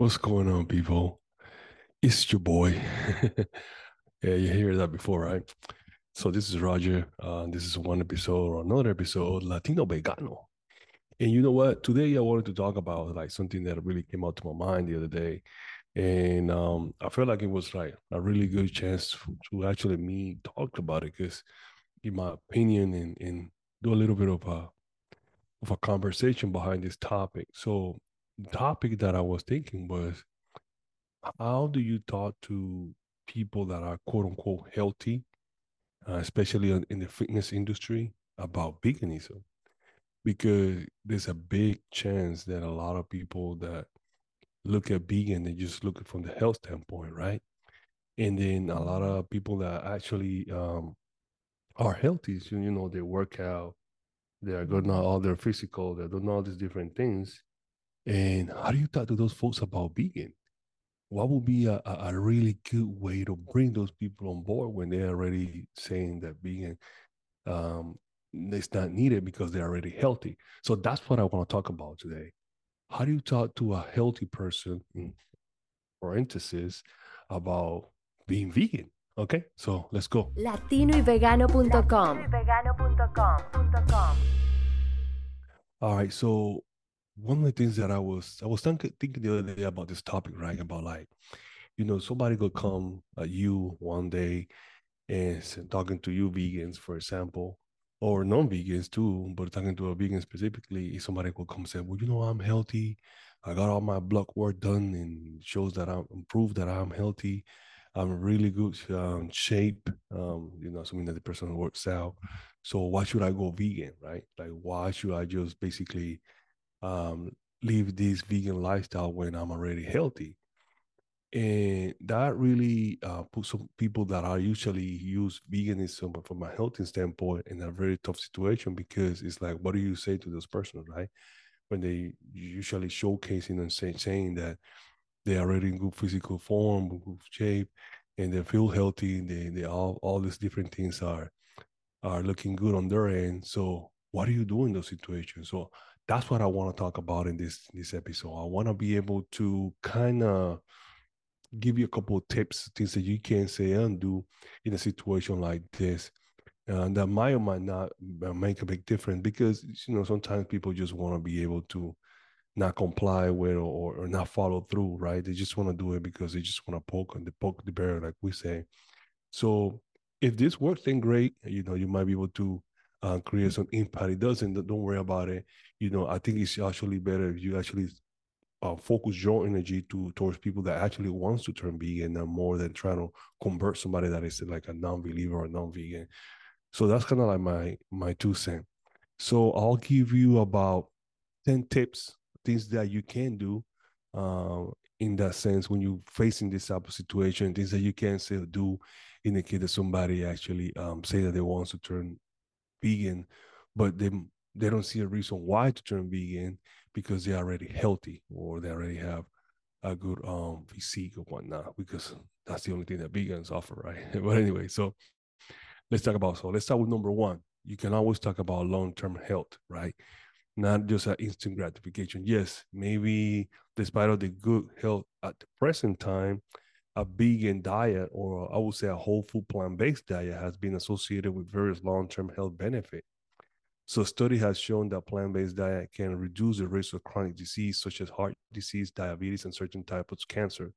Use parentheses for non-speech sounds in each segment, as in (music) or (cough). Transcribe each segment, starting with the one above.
What's going on, people? It's your boy. (laughs) yeah, you hear that before, right? So this is Roger. Uh, this is one episode or another episode, Latino Vegano. And you know what? Today I wanted to talk about like something that really came out to my mind the other day, and um, I felt like it was like a really good chance to, to actually me talk about it because, in my opinion, and, and do a little bit of a of a conversation behind this topic. So topic that I was thinking was how do you talk to people that are quote unquote healthy, uh, especially in the fitness industry, about veganism? Because there's a big chance that a lot of people that look at vegan, they just look from the health standpoint, right? And then a lot of people that actually um, are healthy, so, you know, they work out, they are good now, all their physical, they're doing all these different things. And how do you talk to those folks about vegan? What would be a, a really good way to bring those people on board when they're already saying that vegan um, is not needed because they're already healthy? So that's what I want to talk about today. How do you talk to a healthy person, in parenthesis, about being vegan? Okay, so let's go. Latinoyvegano.com. All right, so one of the things that I was I was thinking, the other day about this topic, right? About like, you know, somebody could come at you one day and talking to you vegans, for example, or non-vegans too, but talking to a vegan specifically, if somebody could come say, Well, you know, I'm healthy. I got all my blood work done and shows that I'm improved that I'm healthy. I'm really good um, shape. Um, you know, something that the person works out. So why should I go vegan, right? Like, why should I just basically um, live this vegan lifestyle when I'm already healthy. And that really uh, puts some people that are usually use veganism from a healthy standpoint in a very tough situation because it's like, what do you say to those persons, right? When they usually showcasing and say, saying that they are already in good physical form, good shape, and they feel healthy. They they all all these different things are are looking good on their end. So what do you do in those situations? So that's what I want to talk about in this this episode. I want to be able to kind of give you a couple of tips, things that you can say and do in a situation like this. And that might or might not uh, make a big difference because you know sometimes people just want to be able to not comply with or, or not follow through, right? They just want to do it because they just want to poke and the poke the bear, like we say. So if this works, then great. You know, you might be able to uh, create some impact. It doesn't, don't worry about it. You know, I think it's actually better if you actually uh, focus your energy to towards people that actually wants to turn vegan and more than trying to convert somebody that is like a non-believer or non-vegan. So that's kind of like my my two cents. So I'll give you about 10 tips, things that you can do uh, in that sense when you're facing this type of situation, things that you can say do in the case that somebody actually um, say that they want to turn vegan, but they they don't see a reason why to turn vegan because they're already healthy or they already have a good um physique or whatnot because that's the only thing that vegans offer, right? (laughs) but anyway, so let's talk about so let's start with number one. You can always talk about long-term health, right? Not just an instant gratification. Yes, maybe despite of the good health at the present time, a vegan diet or I would say a whole food plant-based diet has been associated with various long-term health benefits. So study has shown that plant-based diet can reduce the risk of chronic disease such as heart disease, diabetes, and certain types of cancer.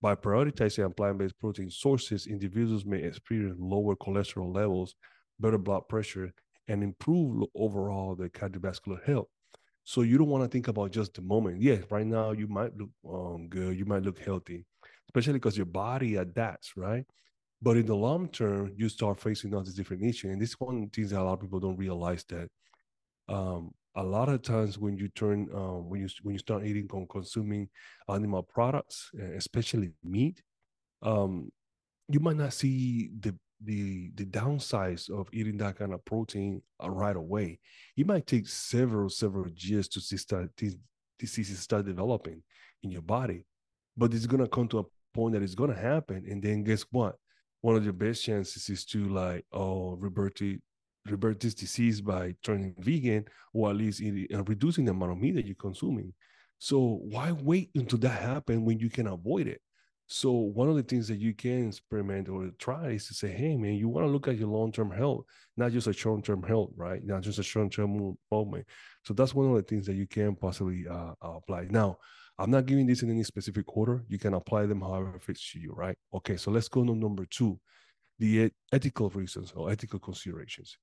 By prioritizing plant-based protein sources, individuals may experience lower cholesterol levels, better blood pressure, and improve overall their cardiovascular health. So you don't want to think about just the moment. Yes, right now you might look um, good, you might look healthy, especially because your body adapts, right? But in the long term, you start facing all these different issues. And this is one things that a lot of people don't realize that um, a lot of times when you turn um, when you when you start eating and consuming animal products, especially meat, um, you might not see the the the downsides of eating that kind of protein uh, right away. It might take several several years to see start these diseases start developing in your body, but it's gonna come to a point that it's gonna happen, and then guess what? One of the best chances is to like oh revert to revert this disease by turning vegan or at least uh, reducing the amount of meat that you're consuming. So why wait until that happens when you can avoid it? So one of the things that you can experiment or try is to say, hey man, you want to look at your long-term health, not just a short-term health, right? Not just a short-term moment. So that's one of the things that you can possibly uh, apply. Now, I'm not giving this in any specific order. You can apply them however fits to you, right? Okay, so let's go to number two, the ethical reasons or ethical considerations.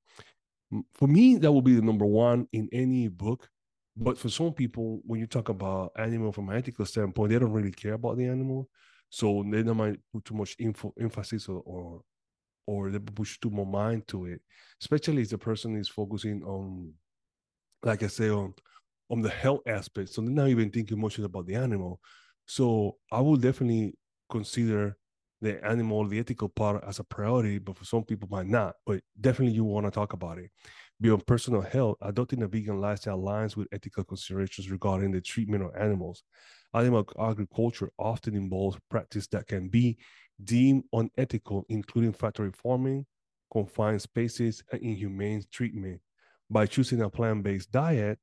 For me, that will be the number one in any book. But for some people, when you talk about animal from an ethical standpoint, they don't really care about the animal. So they don't might put too much info, emphasis or, or or they push too much mind to it, especially if the person is focusing on, like I say, on on the health aspect. So not even thinking much about the animal. So I will definitely consider the animal, the ethical part as a priority, but for some people might not. But definitely you want to talk about it. Beyond personal health, adopting a vegan lifestyle aligns with ethical considerations regarding the treatment of animals. Animal agriculture often involves practice that can be deemed unethical, including factory farming, confined spaces, and inhumane treatment. By choosing a plant-based diet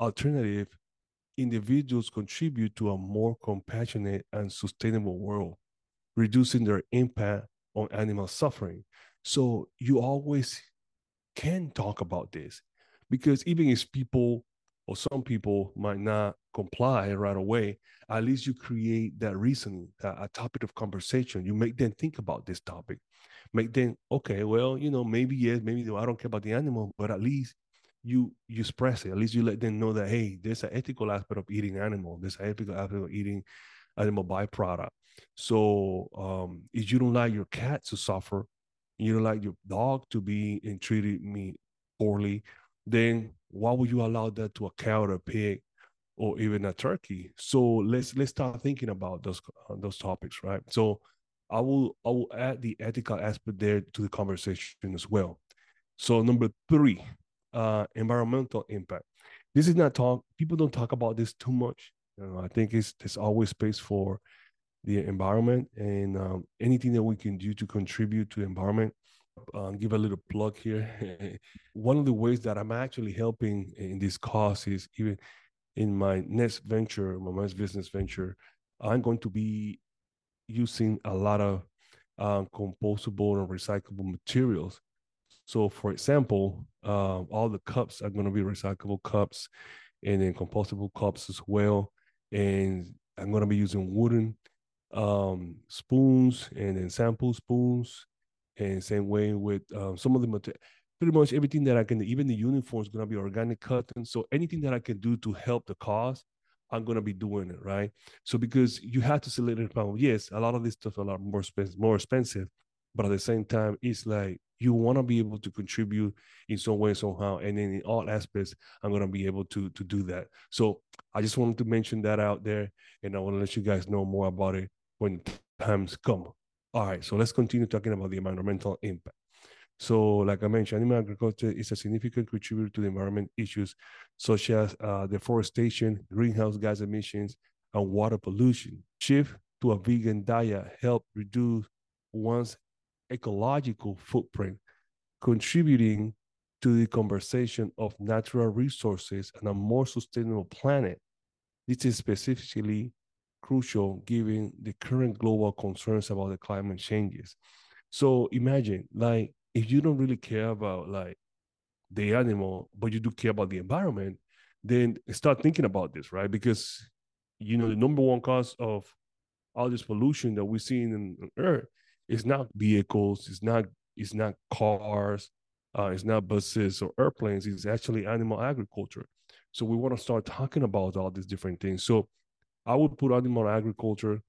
alternative, individuals contribute to a more compassionate and sustainable world, reducing their impact on animal suffering. So you always can talk about this because even if people or some people might not comply right away, at least you create that reasoning, a, topic of conversation. You make them think about this topic. Make them, okay, well, you know, maybe yes, maybe no, I don't care about the animal, but at least you you express it. At least you let them know that hey, there's an ethical aspect of eating animal. There's an ethical aspect of eating animal byproduct. So um, if you don't like your cat to suffer, you don't like your dog to be and treated me poorly, then why would you allow that to a cow or a pig or even a turkey? So let's let's start thinking about those uh, those topics, right? So I will I will add the ethical aspect there to the conversation as well. So number three, uh, environmental impact. This is not talk. People don't talk about this too much. You know, I think it's there's always space for the environment and um, anything that we can do to contribute to the environment. Uh, give a little plug here. (laughs) One of the ways that I'm actually helping in this cause is even in my next venture, my next business venture, I'm going to be using a lot of uh, compostable and recyclable materials so, for example, uh, all the cups are going to be recyclable cups and then compostable cups as well. And I'm going to be using wooden um, spoons and then sample spoons. And same way with um, some of the material, pretty much everything that I can, even the uniform is going to be organic cotton. So anything that I can do to help the cause, I'm going to be doing it, right? So because you have to select it, yes, a lot of this stuff a lot more expensive, more expensive, but at the same time, it's like you want to be able to contribute in some way somehow and then in all aspects i'm going to be able to to do that. So i just wanted to mention that out there and i want to let you guys know more about it when times come. All right so let's continue talking about the environmental impact. So like i mentioned animal agriculture is a significant contributor to the environment issues such as uh, deforestation greenhouse gas emissions and water pollution. Shift to a vegan diet help reduce one's ecological footprint, contributing to the conversation of natural resources and a more sustainable planet. This is specifically crucial given the current global concerns about the climate changes. So imagine, like, if you don't really care about like the animal, but you do care about the environment, then start thinking about this, right? Because you know the number one cause of all this pollution that we're seeing in Earth it's not vehicles, it's not it's not cars, uh, it's not buses or airplanes. It's actually animal agriculture. So we want to start talking about all these different things. So I would put animal agriculture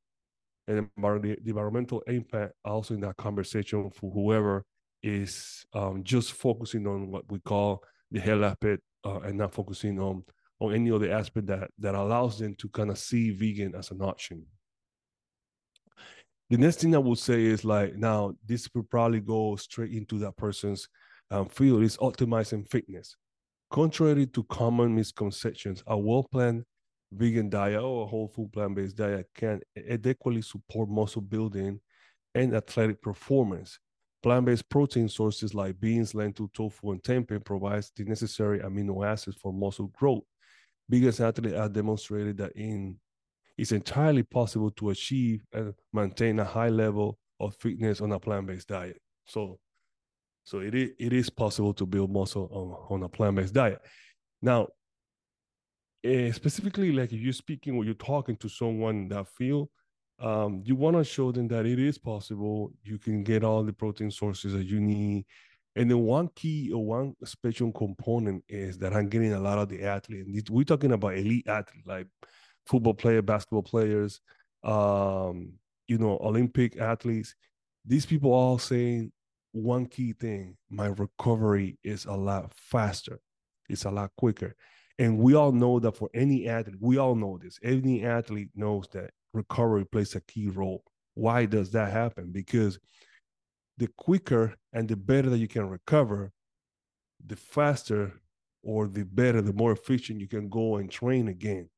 and the environmental impact also in that conversation for whoever is um, just focusing on what we call the health aspect uh, and not focusing on on any other aspect that that allows them to kind of see vegan as an option the next thing I would say is like now this will probably go straight into that person's um, field is optimizing fitness. Contrary to common misconceptions, a well-planned vegan diet or a whole food plant-based diet can adequately support muscle building and athletic performance. Plant-based protein sources like beans, lentil, tofu, and tempeh provides the necessary amino acids for muscle growth. biggest athletes have demonstrated that in it's entirely possible to achieve and maintain a high level of fitness on a plant-based diet. So, so it is, it is possible to build muscle on, on a plant-based diet. Now, uh, specifically, like if you're speaking or you're talking to someone in that field, um, you want to show them that it is possible. You can get all the protein sources that you need. And then one key or one special component is that I'm getting a lot of the athletes. We're talking about elite athletes like football player, basketball players, um, you know, Olympic athletes. These people all saying one key thing: my recovery is a lot faster. It's a lot quicker. And we all know that for any athlete, we all know this. Any athlete knows that recovery plays a key role. Why does that happen? Because the quicker and the better that you can recover, the faster or the better, the more efficient you can go and train again.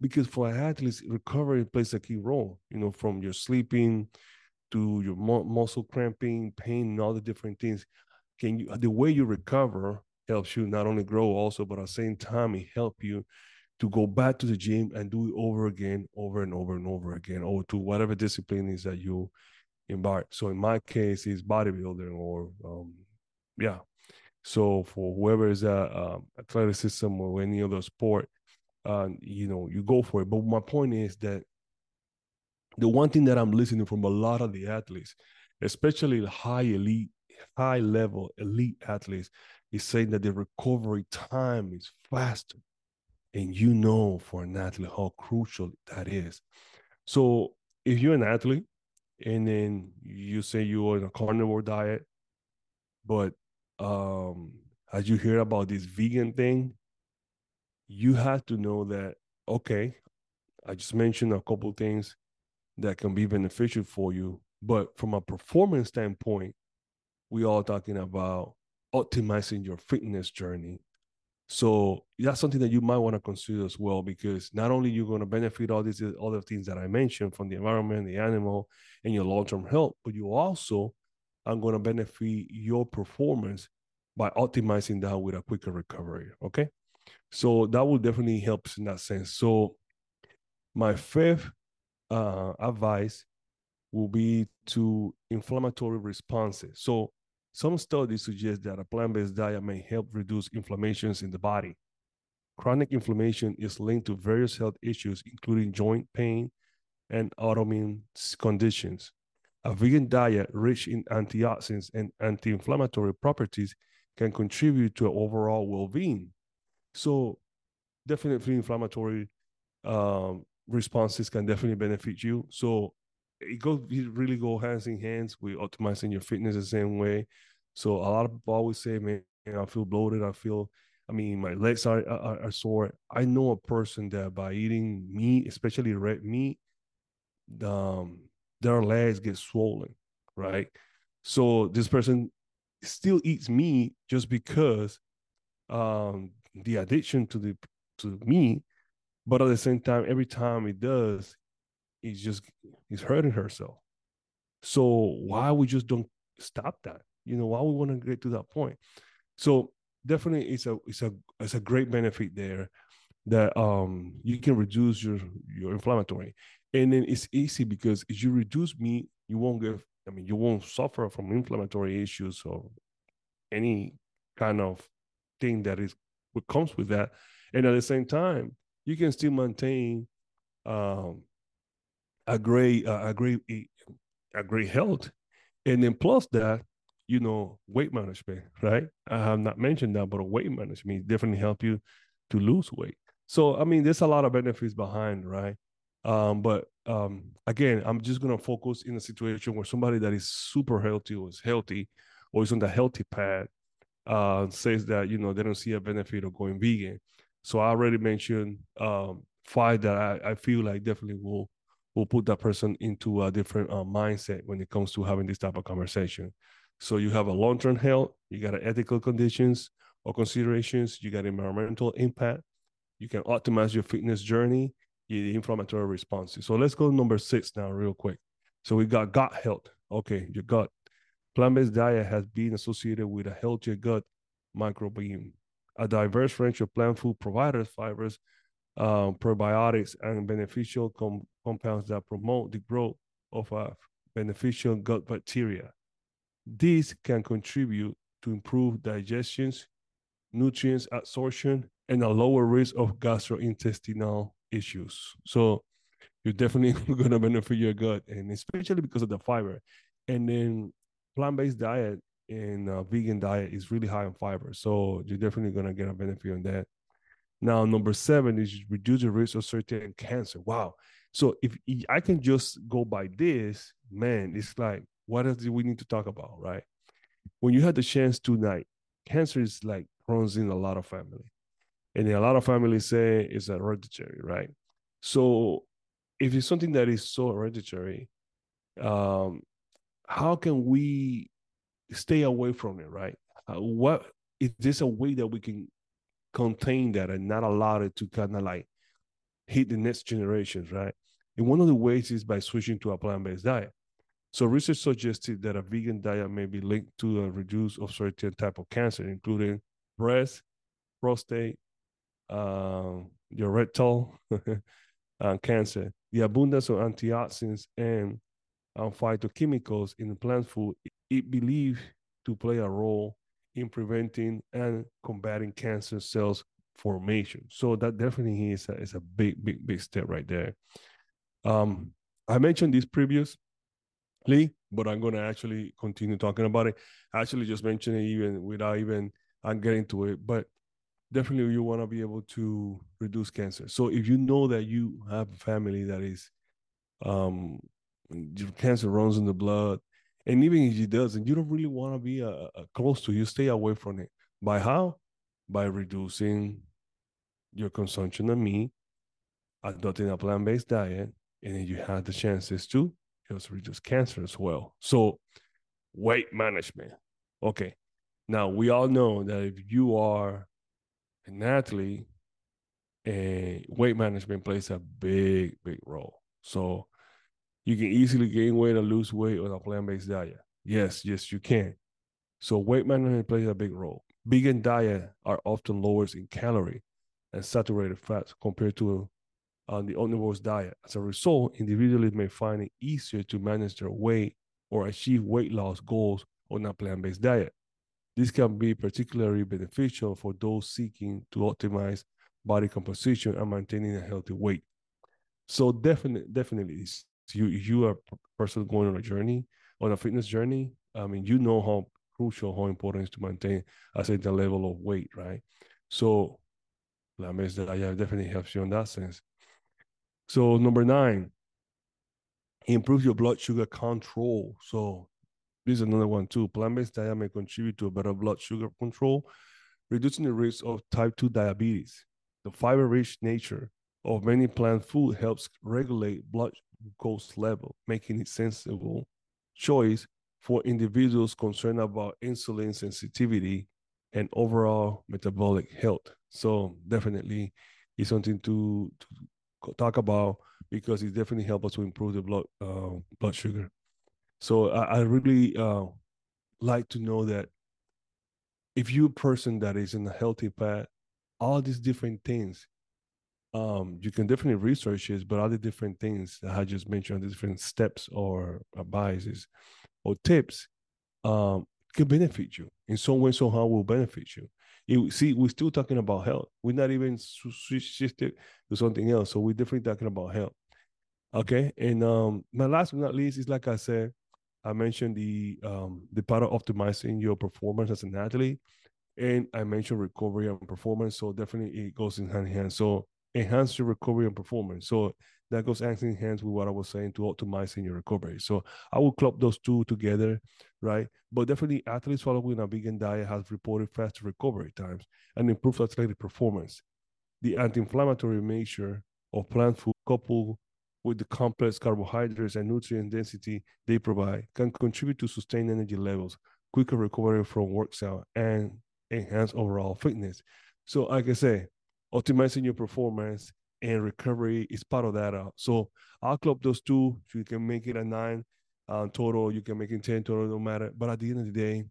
Because for athletes, recovery plays a key role, you know, from your sleeping to your mu- muscle cramping, pain, and all the different things. Can you the way you recover helps you not only grow also, but at the same time, it help you to go back to the gym and do it over again, over and over and over again, or to whatever discipline is that you embark. So in my case, it's bodybuilding or um, yeah. So for whoever is a um, athleticism or any other sport, uh, you know, you go for it. But my point is that the one thing that I'm listening from a lot of the athletes, especially high elite, high level elite athletes, is saying that the recovery time is faster and you know for an athlete how crucial that is. So if you're an athlete and then you say you're on a carnivore diet, but um, as you hear about this vegan thing, you have to know that okay, I just mentioned a couple things that can be beneficial for you, but from a performance standpoint, we are talking about optimizing your fitness journey so that's something that you might want to consider as well, because not only you're going to benefit all these other things that I mentioned from the environment, the animal, and your long-term health, but you also are going to benefit your performance by optimizing that with a quicker recovery. Okay. So that will definitely help in that sense. So my fifth uh, advice will be to inflammatory responses. So some studies suggest that a plant based diet may help reduce inflammations in the body. Chronic inflammation is linked to various health issues, including joint pain and autoimmune conditions. A vegan diet rich in antioxidants and anti inflammatory properties can contribute to overall well being. So, definitely inflammatory um, responses can definitely benefit you. So, it goes really go hands in hands with optimizing your fitness the same way. So a lot of people always say, man, I feel bloated. I feel, I mean, my legs are, are, are sore. I know a person that by eating meat, especially red meat, um, their legs get swollen, right? So this person still eats meat just because um the addiction to the to me, but at the same time, every time it does, it's just it's hurting herself. So why we just don't stop that? You know, why we want to get to that point? So definitely, it's a it's a it's a great benefit there that um you can reduce your your inflammatory, and then it's easy because if you reduce meat, you won't get. I mean, you won't suffer from inflammatory issues or any kind of thing that is what comes with that, and at the same time, you can still maintain um a great uh, a great a great health. And then plus that you know weight management right? I have not mentioned that but weight management definitely help you to lose weight. So i mean there's a lot of benefits behind right? Um, but um, again i'm just to focus in a situation where somebody that is super healthy or is healthy or is on the healthy path uh, says that you know they don't see a benefit of going vegan so i already mentioned um, five that I, I feel like definitely will will put that person into a different uh, mindset when it comes to having this type of conversation. So you have a long-term health, you got ethical conditions or considerations, you got environmental impact, you can optimize your fitness journey, the inflammatory responses. So let's go number six now, real quick. So we got gut health. Okay, your gut. Plant-based diet has been associated with a healthier gut microbiome. A diverse range of plant food providers fibers um, probiotics and beneficial com- compounds that promote the growth of a beneficial gut bacteria. These can contribute to improved digestions, nutrients absorption, and a lower risk of gastrointestinal issues. So you're definitely (laughs) going to benefit your gut, and especially because of the fiber. And then plant-based diet and uh, vegan diet is really high in fiber, so you're definitely going to get a benefit on that. Now, number seven is reduce the risk of certain cancer. Wow. So if I can just go by this, man, it's like, what else do we need to talk about, right? When you had the chance tonight, cancer is like runs in a lot of family. And a lot of families say it's hereditary, right? So if it's something that is so hereditary, um, how can we stay away from it, right? Uh, what is this a way that we can contain that and not allow it to kind of like hit the next generations, right? And one of the ways is by switching to a plant-based diet. So research suggested that a vegan diet may be linked to a reduce of certain type of cancer, including breast, prostate, um, rectal (laughs) uh, cancer. The abundance of antioxidants and um, phytochemicals in plant food, it believed to play a role in preventing and combating cancer cells formation. So that definitely is a, is a big, big, big step right there. Um, I mentioned this previously, but I'm going to actually continue talking about it. Actually just mentioned it even without even I'm getting to it, but definitely you want to be able to reduce cancer. So if you know that you have a family that is um cancer runs in the blood, and even if it doesn't, you don't really want to be uh, uh, close to. You stay away from it. By how? By reducing your consumption of meat, adopting a plant-based diet, and then you have the chances to just reduce cancer as well. So, weight management. Okay, now we all know that if you are an athlete, and weight management plays a big, big role. So you can easily gain weight or lose weight on a plant-based diet. Yes, yes, you can. So weight management plays a big role. Vegan diet are often lower in calorie and saturated fats compared to uh, the omnivore's diet. As a result, individuals may find it easier to manage their weight or achieve weight loss goals on a plant-based diet. This can be particularly beneficial for those seeking to optimize body composition and maintaining a healthy weight. So definitely, definitely, you you are a person going on a journey, on a fitness journey. Um, I mean, you know how crucial, how important it is to maintain a certain level of weight, right? So, that means that I definitely helps you in that sense. So number nine, improve your blood sugar control. So this is another one too. Plant-based diet may contribute to a better blood sugar control, reducing the risk of type 2 diabetes. The fiber-rich nature of many plant food helps regulate blood glucose level, making it sensible choice for individuals concerned about insulin sensitivity and overall metabolic health. So definitely it's something to, to talk about because it definitely helps us to improve the blood uh, blood sugar. So I, I really uh, like to know that if you're a person that is in a healthy path, all these different things um, you can definitely research this, but other different things that I just mentioned, the different steps or advices or tips, um, can benefit you in some way, somehow will benefit you. It, see, we're still talking about health. We're not even shifted to something else. So we're definitely talking about health. Okay. And um, my last but not least is like I said, I mentioned the um the part of optimizing your performance as an athlete. And I mentioned recovery and performance. So definitely it goes in hand in hand. So enhance your recovery and performance. So that goes hand in hand with what I was saying to optimizing your recovery. So I will club those two together, right? But definitely, athletes following a vegan diet have reported faster recovery times and improved athletic performance. The anti-inflammatory nature of plant food, coupled with the complex carbohydrates and nutrient density they provide, can contribute to sustained energy levels, quicker recovery from workout, and enhance overall fitness. So, like I say, optimizing your performance and recovery is part of that. Uh, so I'll club those two. So you can make it a nine uh, total. You can make it 10 total, no matter. But at the end of the day,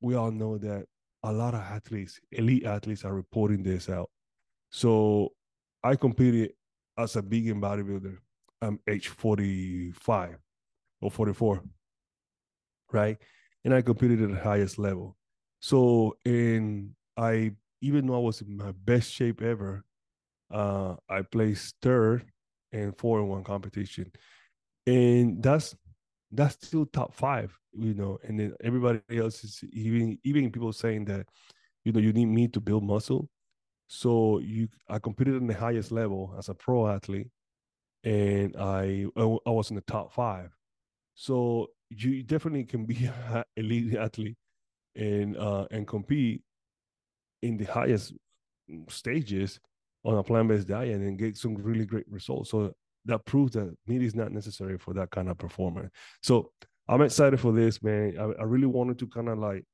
we all know that a lot of athletes, elite athletes, are reporting this out. So I competed as a vegan bodybuilder. I'm age 45 or 44, right? And I competed at the highest level. So, and I, even though I was in my best shape ever, uh, I placed third and four in one competition. And that's that's still top five, you know, and then everybody else is even even people saying that, you know, you need me to build muscle. So you I competed in the highest level as a pro athlete and I I was in the top five. So you definitely can be (laughs) an elite athlete and uh, and compete in the highest stages on a plant-based diet and get some really great results. So that proves that meat is not necessary for that kind of performance. So I'm excited for this, man. I, I really wanted to kind of like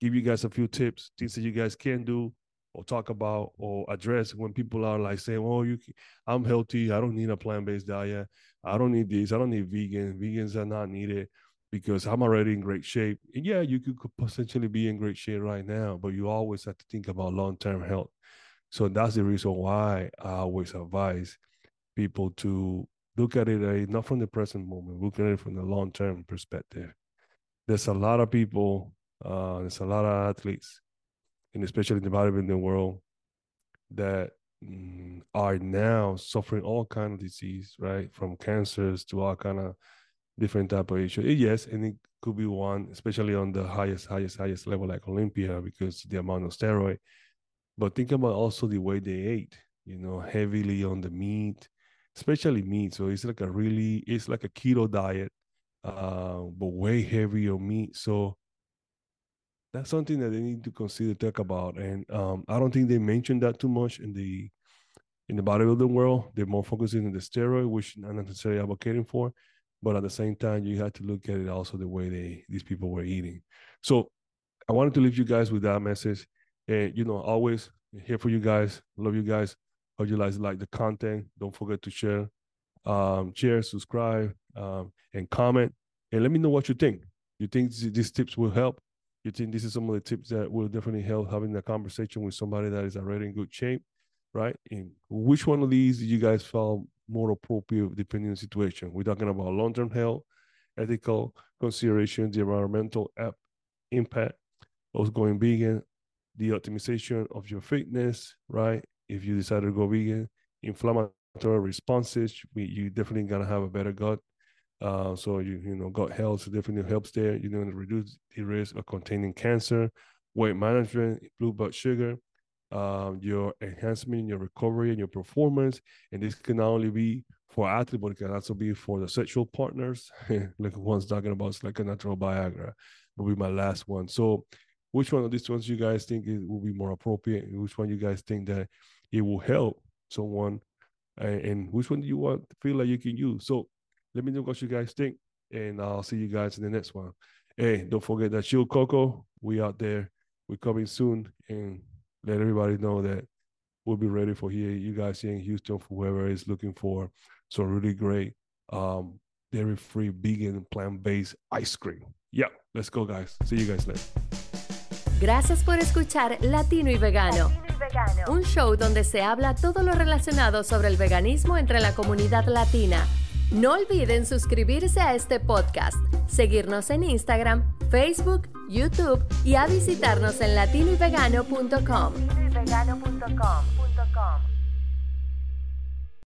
give you guys a few tips, things that you guys can do or talk about or address when people are like saying, "Oh, you, I'm healthy. I don't need a plant-based diet. I don't need this. I don't need vegan. Vegans are not needed because I'm already in great shape." And yeah, you could potentially be in great shape right now, but you always have to think about long-term health. So that's the reason why I always advise people to look at it uh, not from the present moment, look at it from the long-term perspective. There's a lot of people, uh, there's a lot of athletes and especially in the bodybuilding world, that mm, are now suffering all kind of disease, right? From cancers to all kind of different type of issue. Yes, and it could be one, especially on the highest, highest, highest level like Olympia, because the amount of steroid. But think about also the way they ate, you know, heavily on the meat, especially meat. So it's like a really, it's like a keto diet, uh, but way heavy on meat. So that's something that they need to consider talk about and um, i don't think they mentioned that too much in the in the bodybuilding world they're more focusing on the steroid which not necessarily advocating for but at the same time you have to look at it also the way they these people were eating. So i wanted to leave you guys with that message and you know always here for you guys love you guys hope you guys like the content. Don't forget to share um share subscribe um, and comment and let me know what you think. You think these tips will help? You think this is some of the tips that will definitely help having a conversation with somebody that is already in good shape, right? And which one of these do you guys felt more appropriate depending on the situation? We're talking about long-term health, ethical consideration, the environmental impact of going vegan, the optimization of your fitness, right? If you decide to go vegan, inflammatory responses, we, you definitely gonna have a better gut uh, so you you know gut health definitely helps there. You're to reduce the risk of containing cancer, weight management, blue blood sugar, um, your enhancement, your recovery, and your performance. And this can not only be for athletes, but it can also be for the sexual partners. (laughs) like one's talking about it's like a natural Viagra. Will be my last one. So, which one of these ones you guys think it will be more appropriate? Which one you guys think that it will help someone? And, which one do you want feel like you can use? So let me know what you guys think, and I'll see you guys in the next one. Hey, don't forget that Chilled Coco, we out there. We're coming soon, and let everybody know that we'll be ready for here. You guys here in Houston for whoever is looking for some really great um, dairy-free, vegan, plant-based ice cream. Yeah, let's go, guys. See you guys later. Gracias por escuchar Latino y Vegano, un show donde se habla todo lo relacionado sobre el veganismo entre la comunidad latina. No olviden suscribirse a este podcast, seguirnos en Instagram, Facebook, YouTube y a visitarnos en latinoyvegano.com.